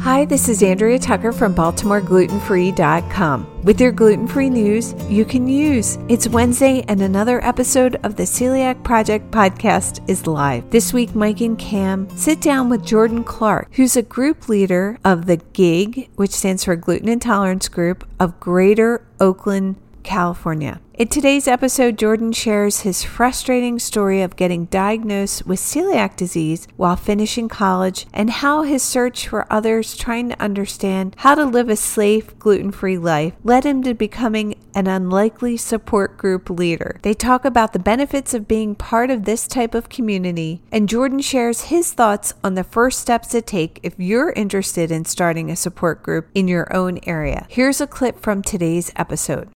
Hi, this is Andrea Tucker from BaltimoreGlutenFree.com. With your gluten free news you can use. It's Wednesday, and another episode of the Celiac Project podcast is live. This week, Mike and Cam sit down with Jordan Clark, who's a group leader of the GIG, which stands for Gluten Intolerance Group of Greater Oakland, California. In today's episode, Jordan shares his frustrating story of getting diagnosed with celiac disease while finishing college and how his search for others trying to understand how to live a safe, gluten free life led him to becoming an unlikely support group leader. They talk about the benefits of being part of this type of community, and Jordan shares his thoughts on the first steps to take if you're interested in starting a support group in your own area. Here's a clip from today's episode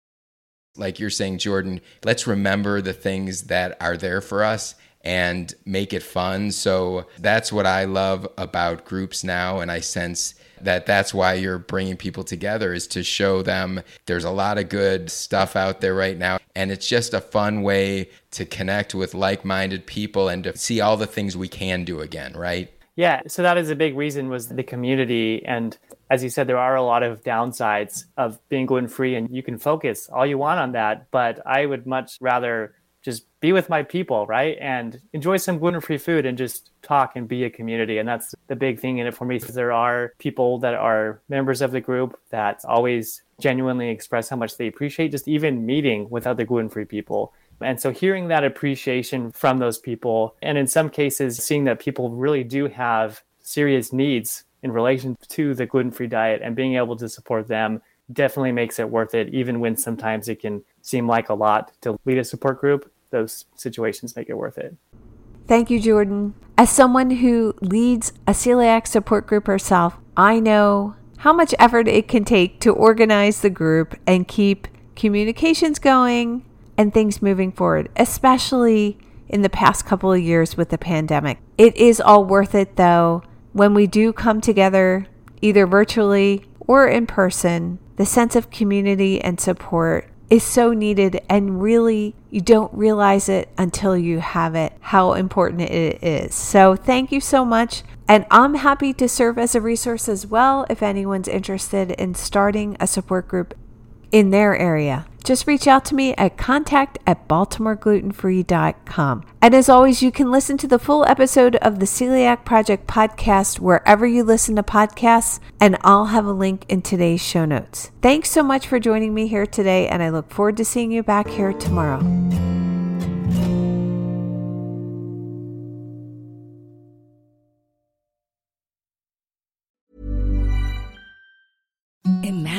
like you're saying, Jordan, let's remember the things that are there for us and make it fun. So that's what I love about groups now. And I sense that that's why you're bringing people together is to show them there's a lot of good stuff out there right now. And it's just a fun way to connect with like minded people and to see all the things we can do again, right? Yeah, so that is a big reason was the community and as you said there are a lot of downsides of being gluten free and you can focus all you want on that, but I would much rather just be with my people, right? And enjoy some gluten free food and just talk and be a community. And that's the big thing in it for me because there are people that are members of the group that always genuinely express how much they appreciate just even meeting with other gluten free people and so hearing that appreciation from those people, and in some cases, seeing that people really do have serious needs in relation to the gluten free diet and being able to support them definitely makes it worth it, even when sometimes it can seem like a lot to lead a support group. Those situations make it worth it. Thank you, Jordan. As someone who leads a celiac support group herself, I know how much effort it can take to organize the group and keep communications going and things moving forward, especially in the past couple of years with the pandemic. It is all worth it though when we do come together, either virtually or in person. The sense of community and support is so needed, and really, you don't realize it until you have it, how important it is. So, thank you so much. And I'm happy to serve as a resource as well if anyone's interested in starting a support group in their area. Just reach out to me at contact at baltimoreglutenfree.com. And as always, you can listen to the full episode of the Celiac Project podcast wherever you listen to podcasts, and I'll have a link in today's show notes. Thanks so much for joining me here today, and I look forward to seeing you back here tomorrow.